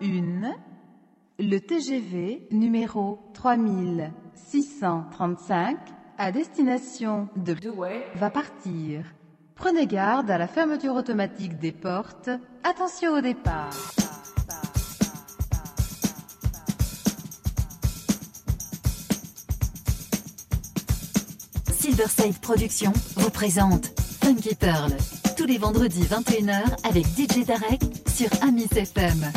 Le TGV numéro 3635 à destination de Douai va partir. Prenez garde à la fermeture automatique des portes. Attention au départ. Silverside Productions vous présente Funky Pearl tous les vendredis 21h avec DJ Darek sur Amis FM.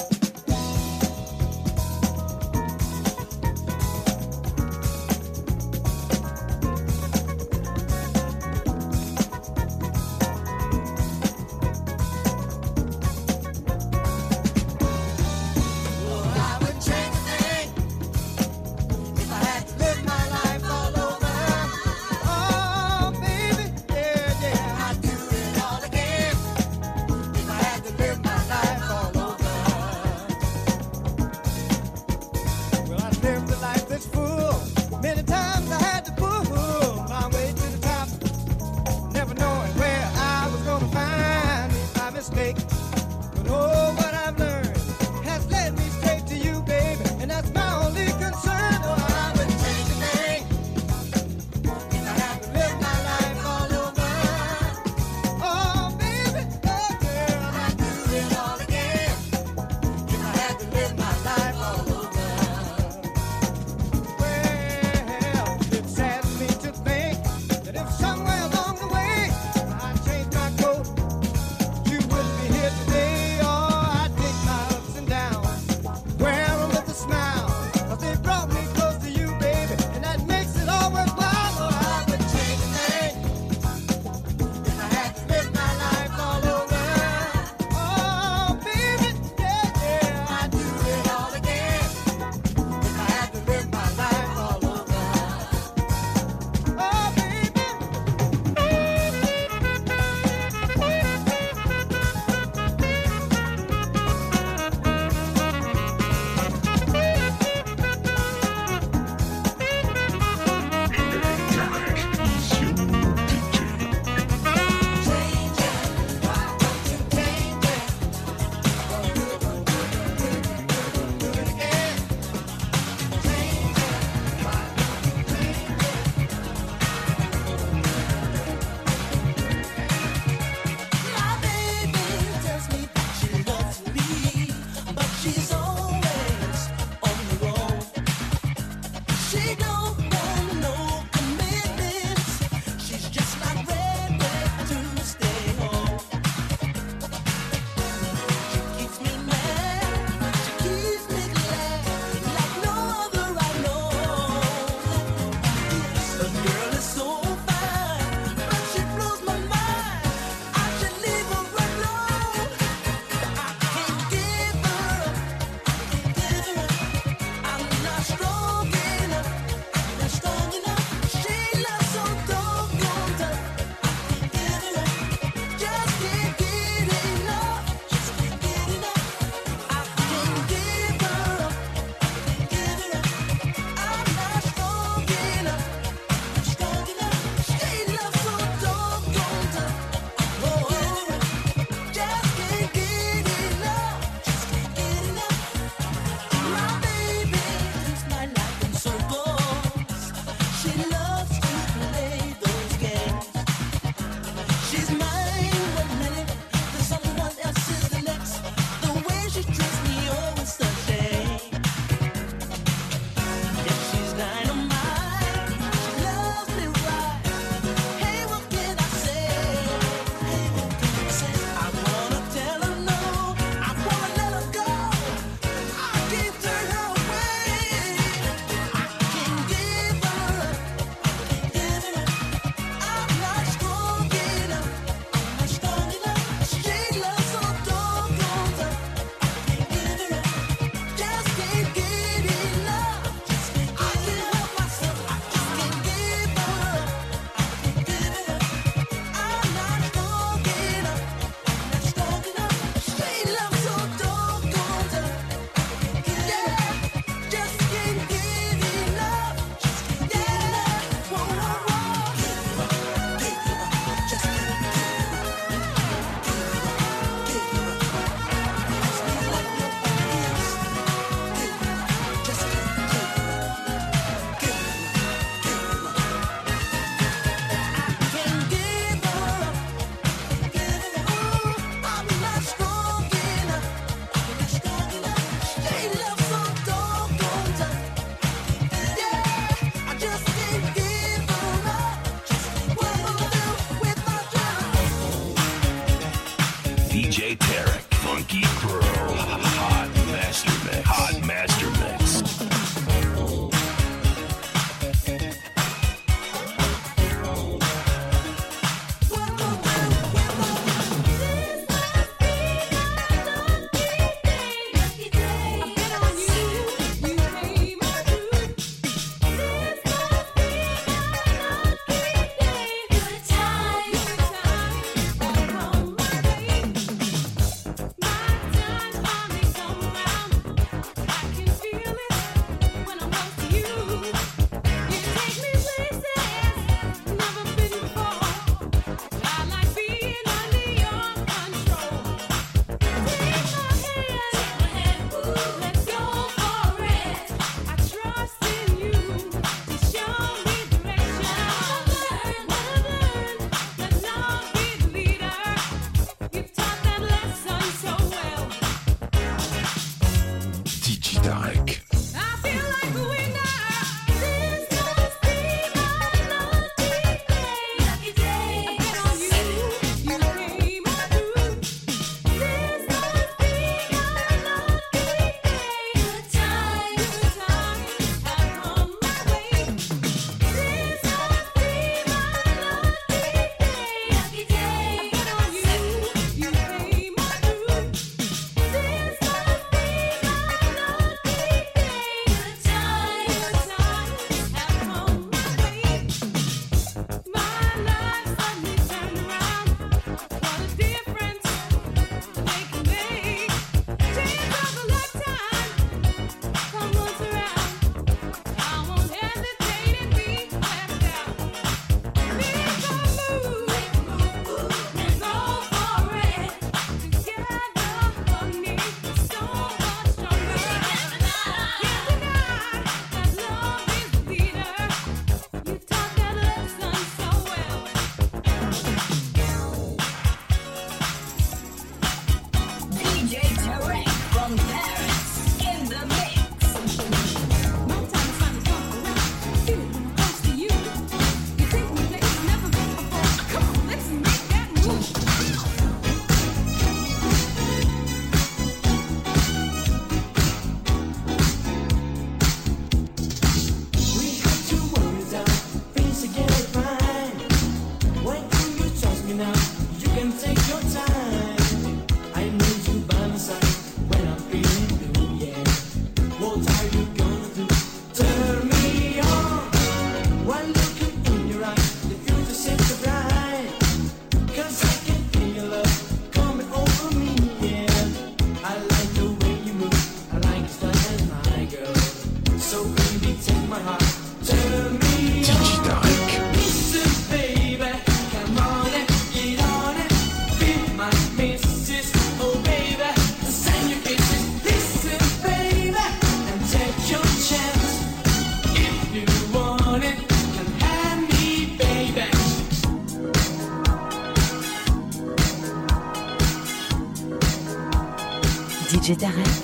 végétarienne.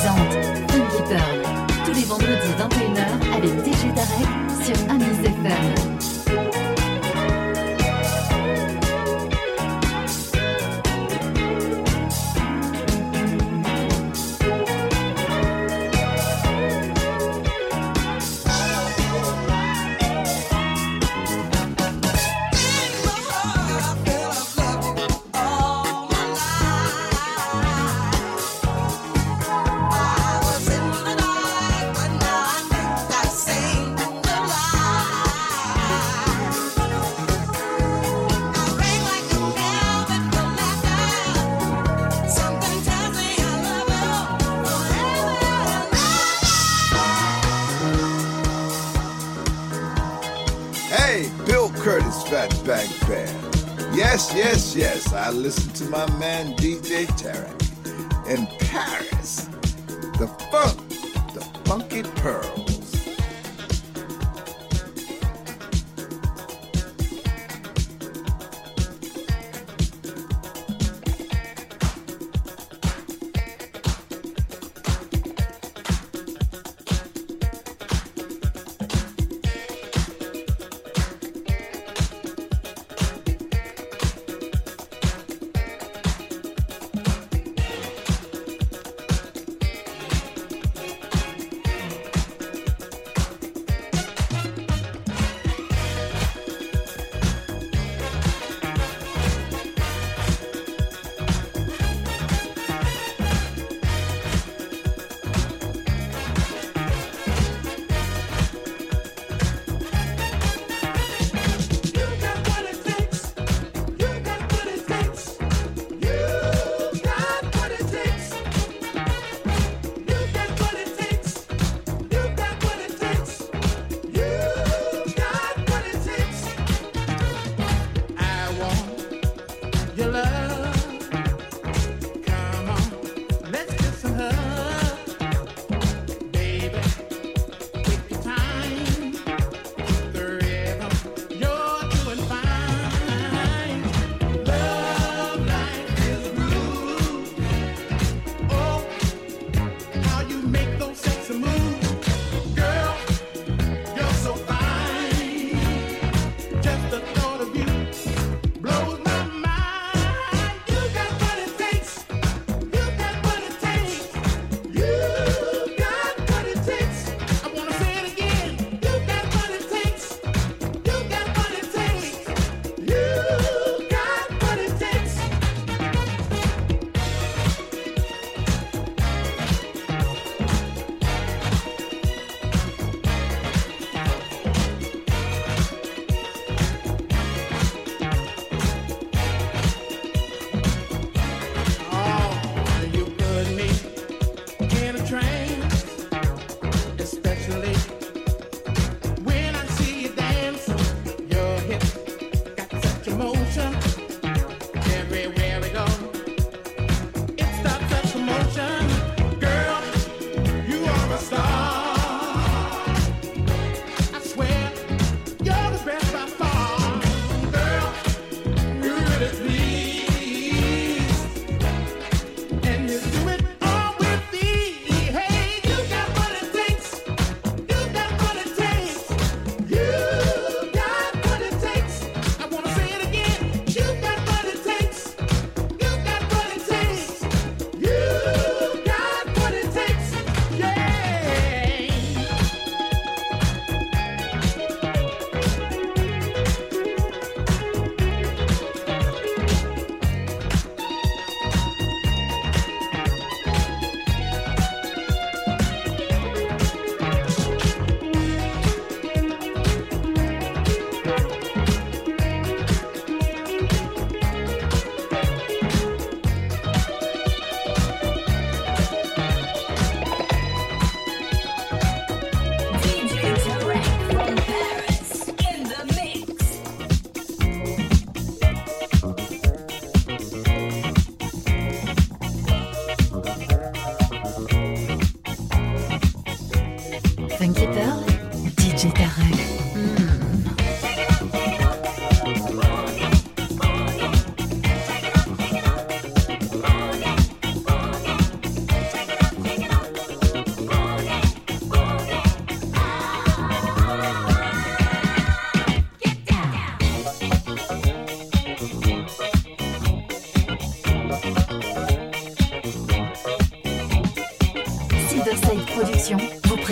Présente I listen to my man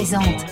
présente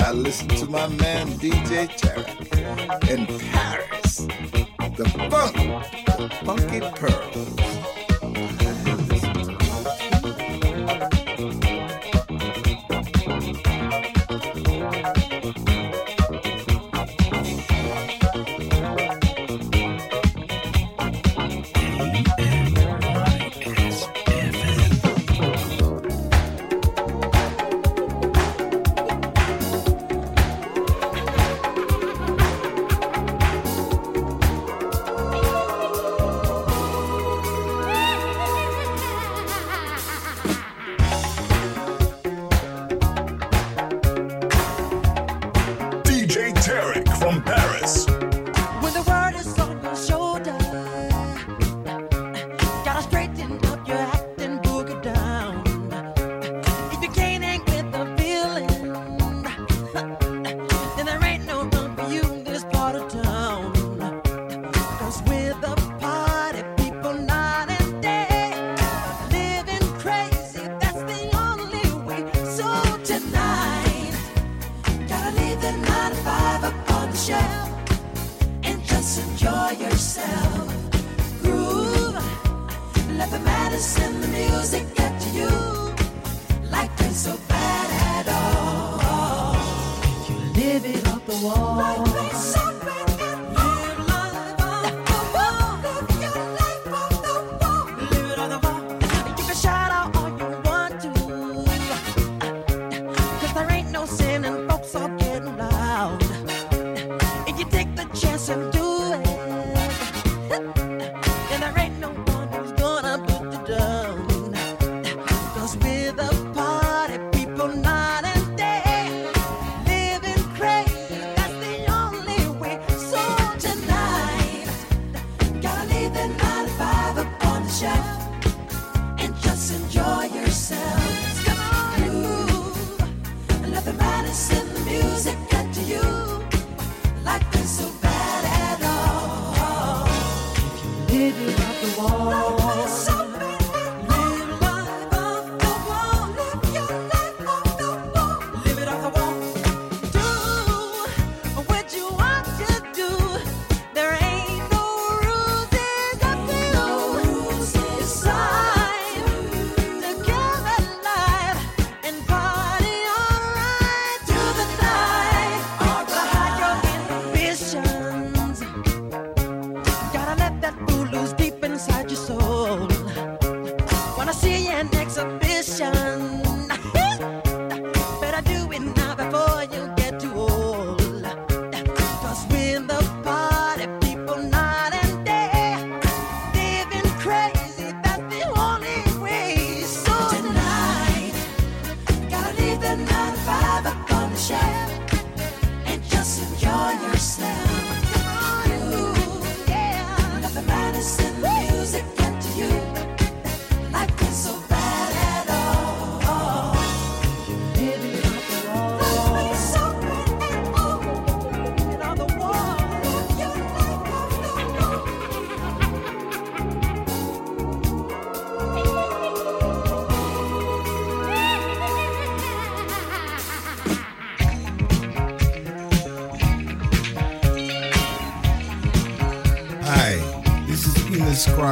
I listen to my man DJ Let that fool loose deep inside your soul. Wanna see an exhibition?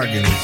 bargains.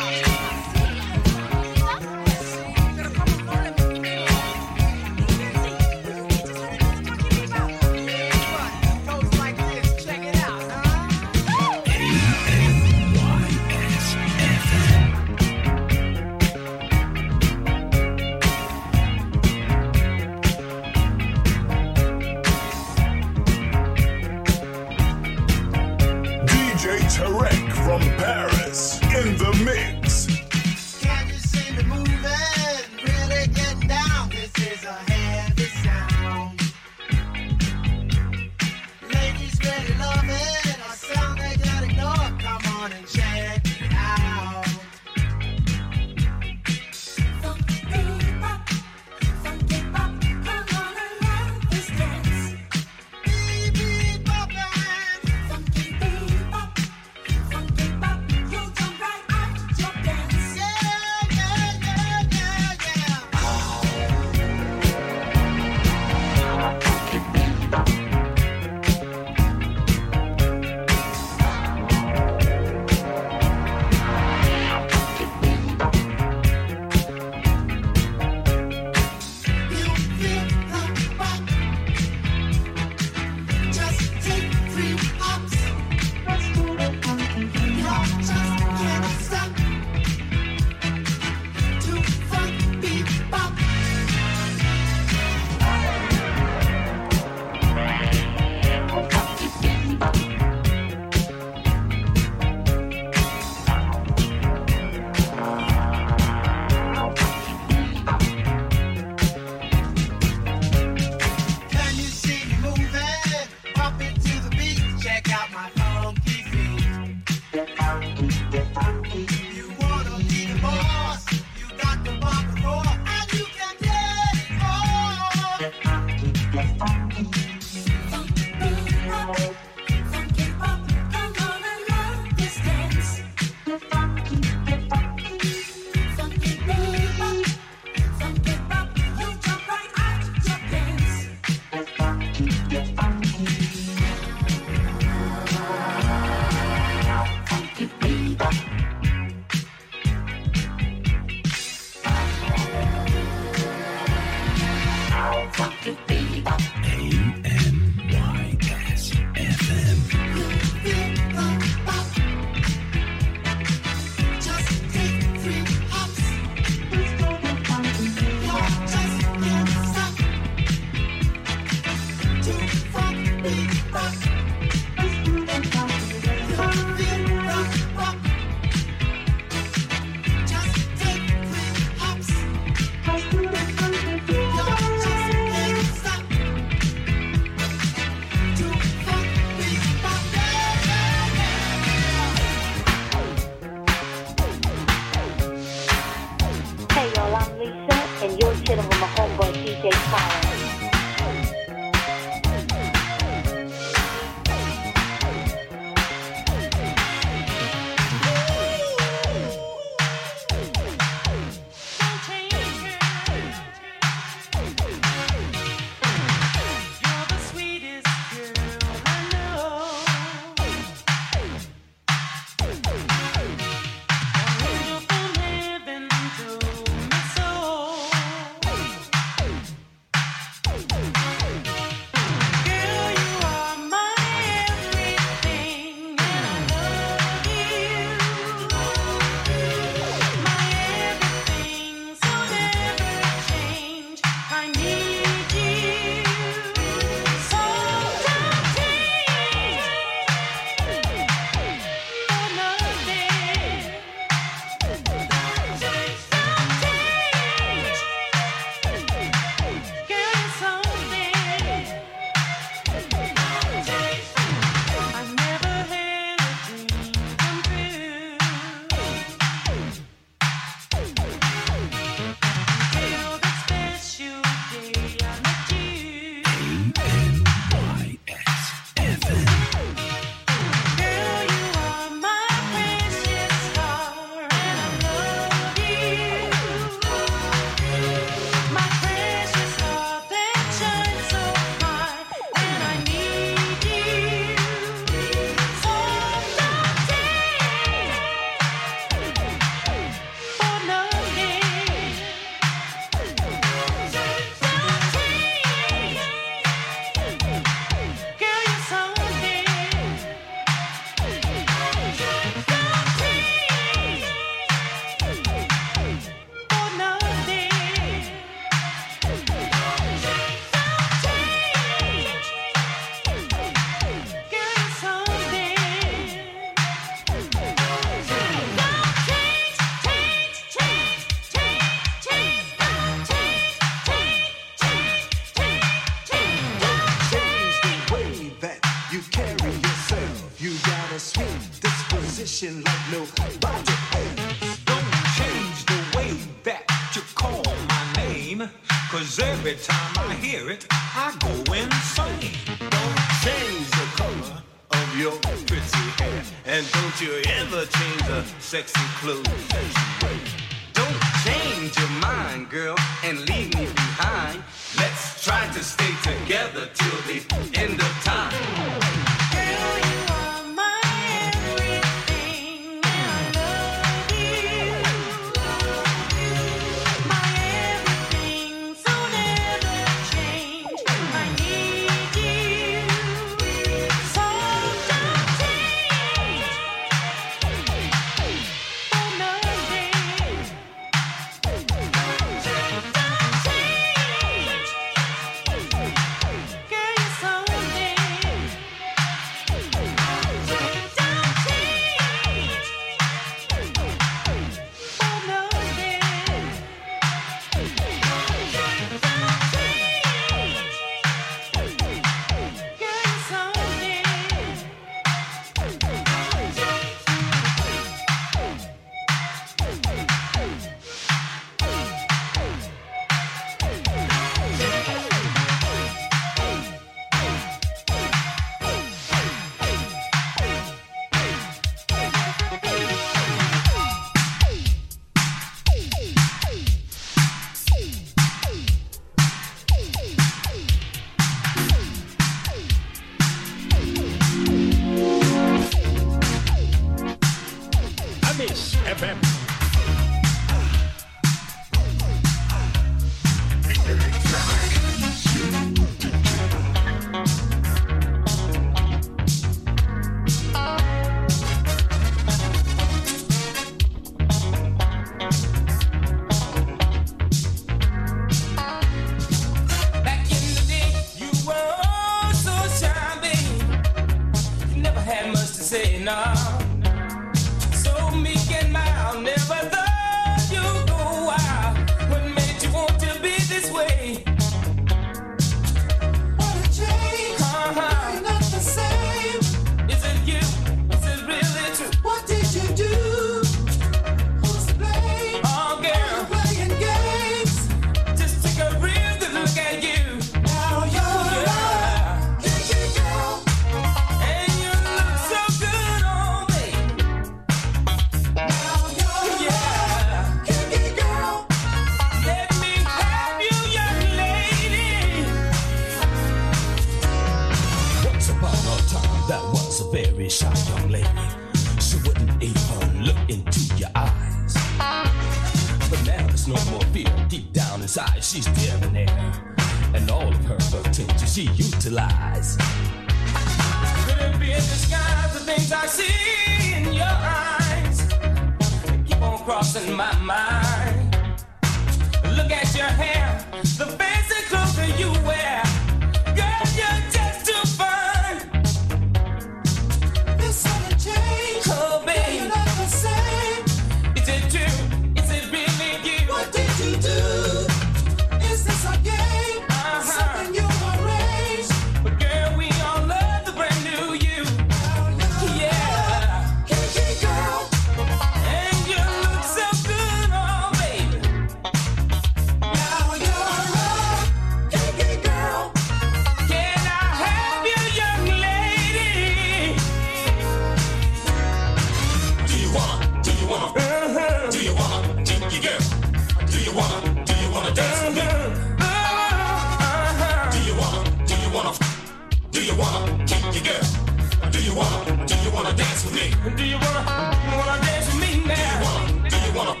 dance with me? Do you wanna, wanna dance with me now? Do you wanna,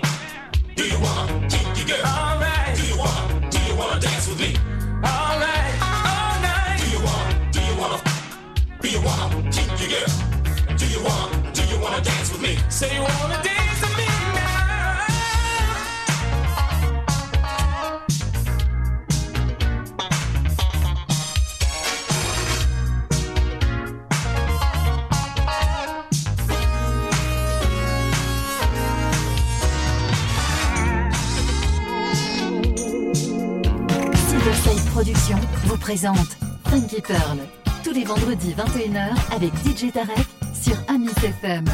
do you wanna, do you wanna, girl? Alright. Do you wanna, do you wanna dance with me? Alright, all night. Do you wanna, do you wanna, do you wanna, do you girl? Do you wanna, do you wanna dance with me? Say you wanna. présente Funky Pearl, tous les vendredis 21h avec DJ Tarek sur Amis FM.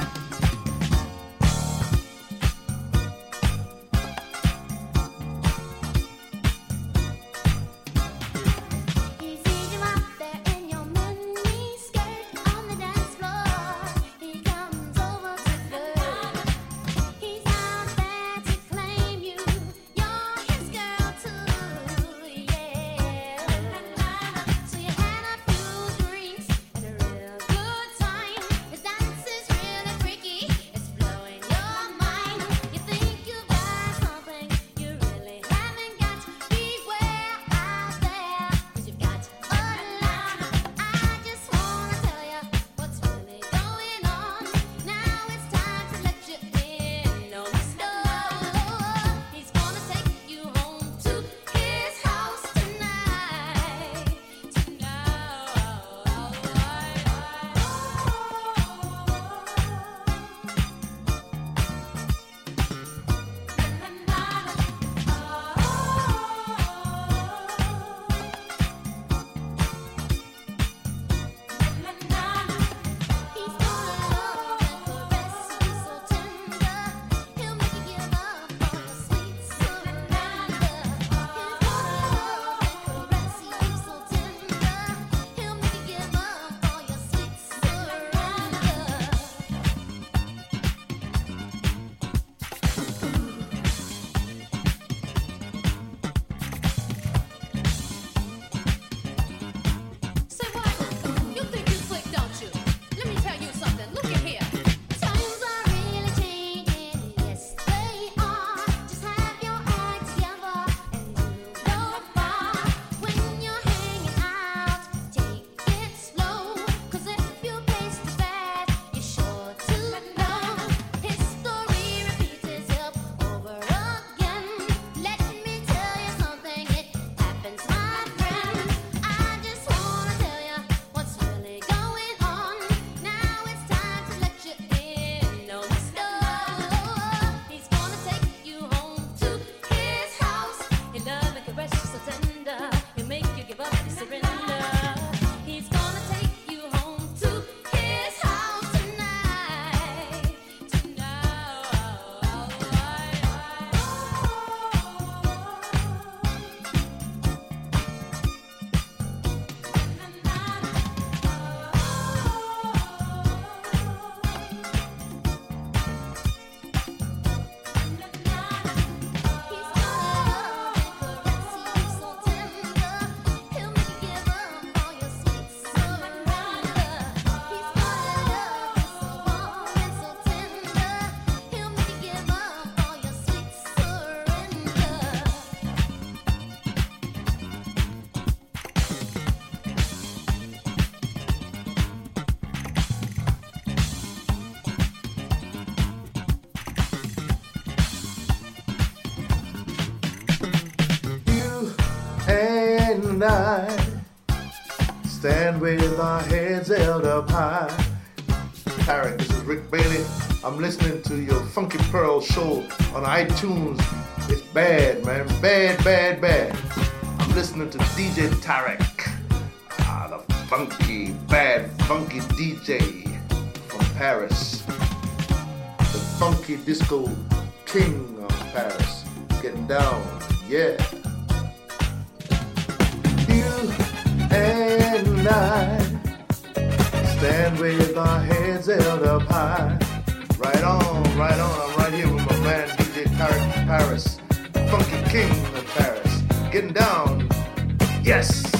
hands out up high. Tarek, this is Rick Bailey. I'm listening to your Funky Pearl show on iTunes. It's bad, man. Bad, bad, bad. I'm listening to DJ Tarek. Ah, the funky, bad, funky DJ from Paris. The funky disco king of Paris. Getting down, yeah. You and I. Stand with our heads held up high. Right on, right on. I'm right here with my man DJ Tarek Paris, Funky King of Paris. Getting down. Yes.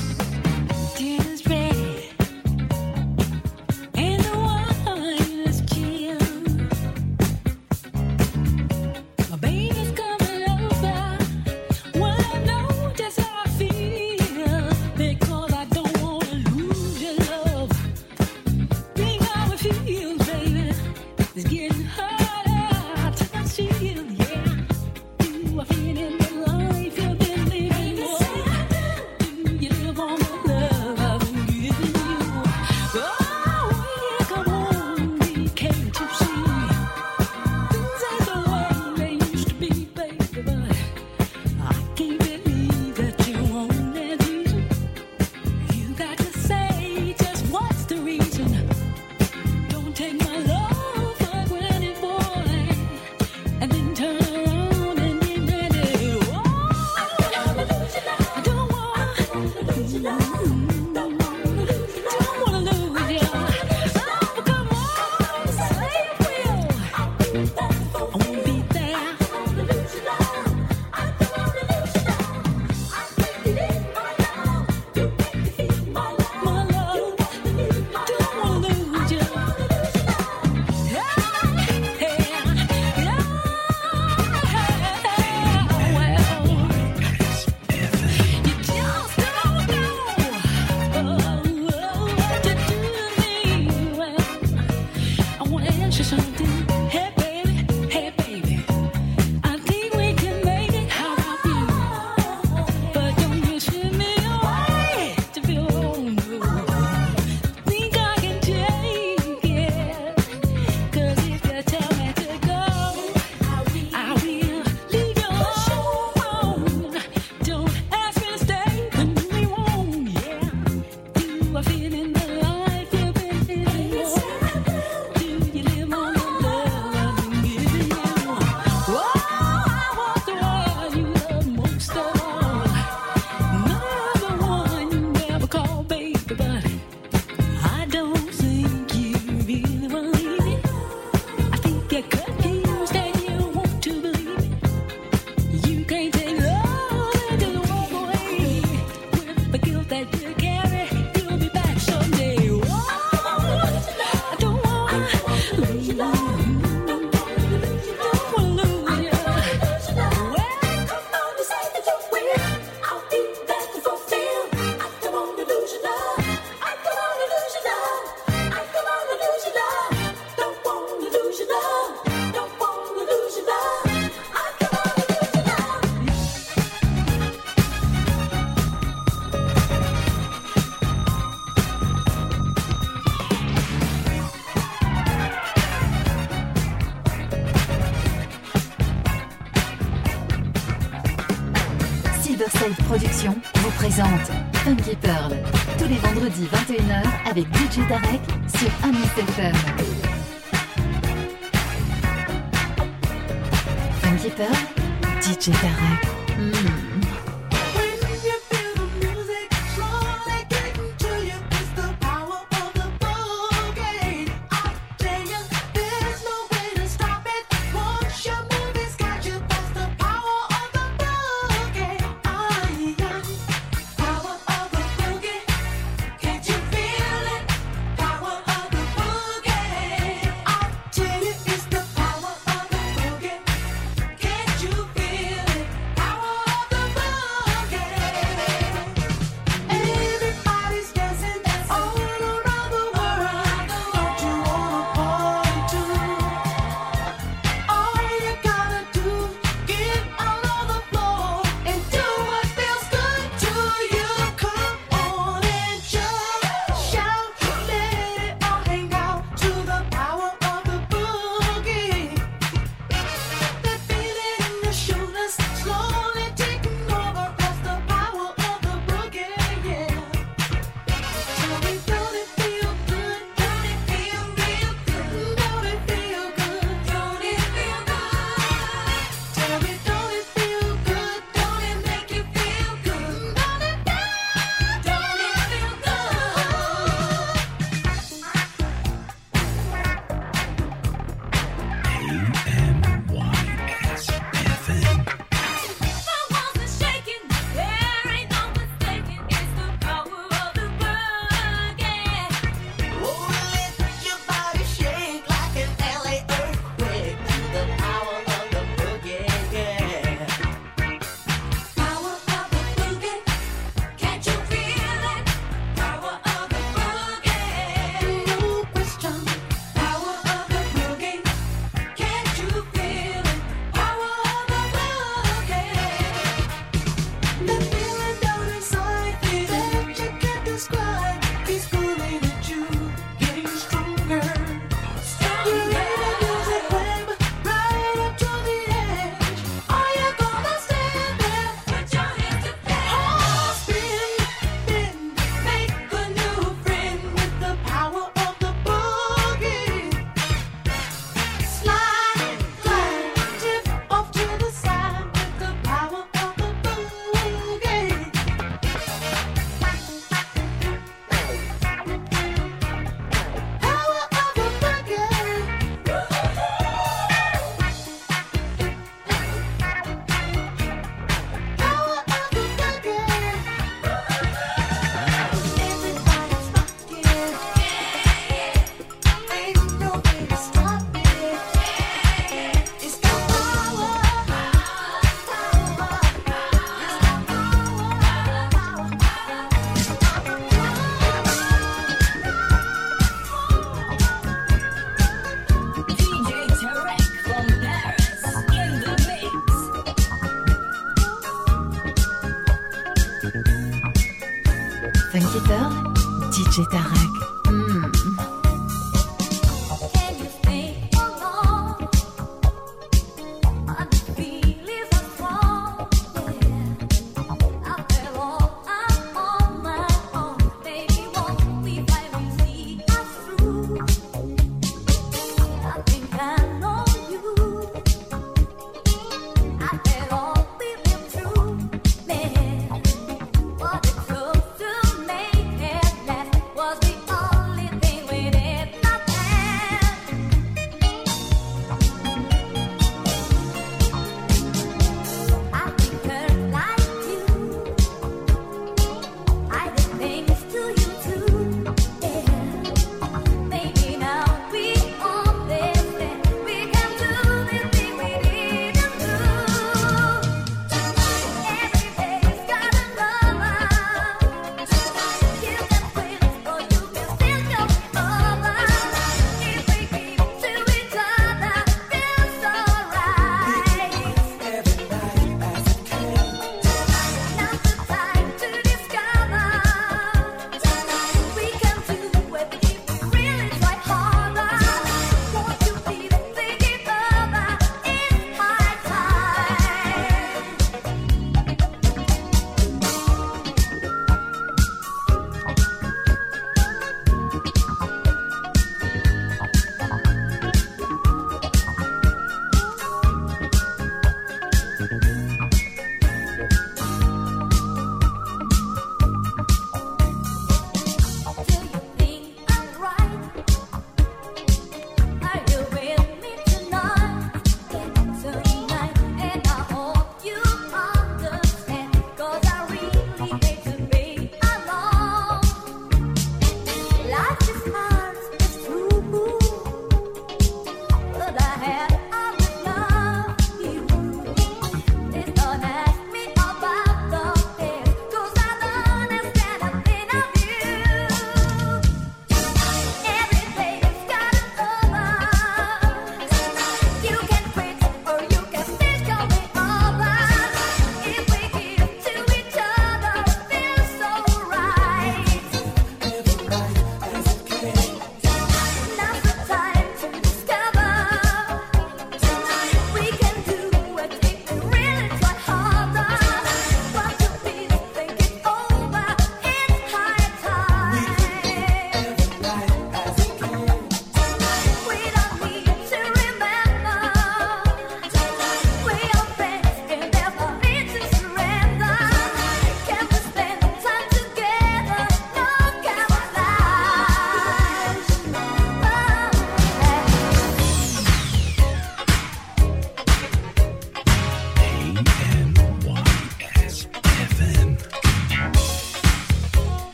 Jetarak.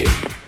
Your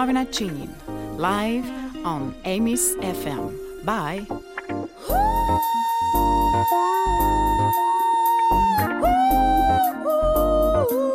I'm Marvina Chinin, live on Amy's FM. Bye. Ooh, well.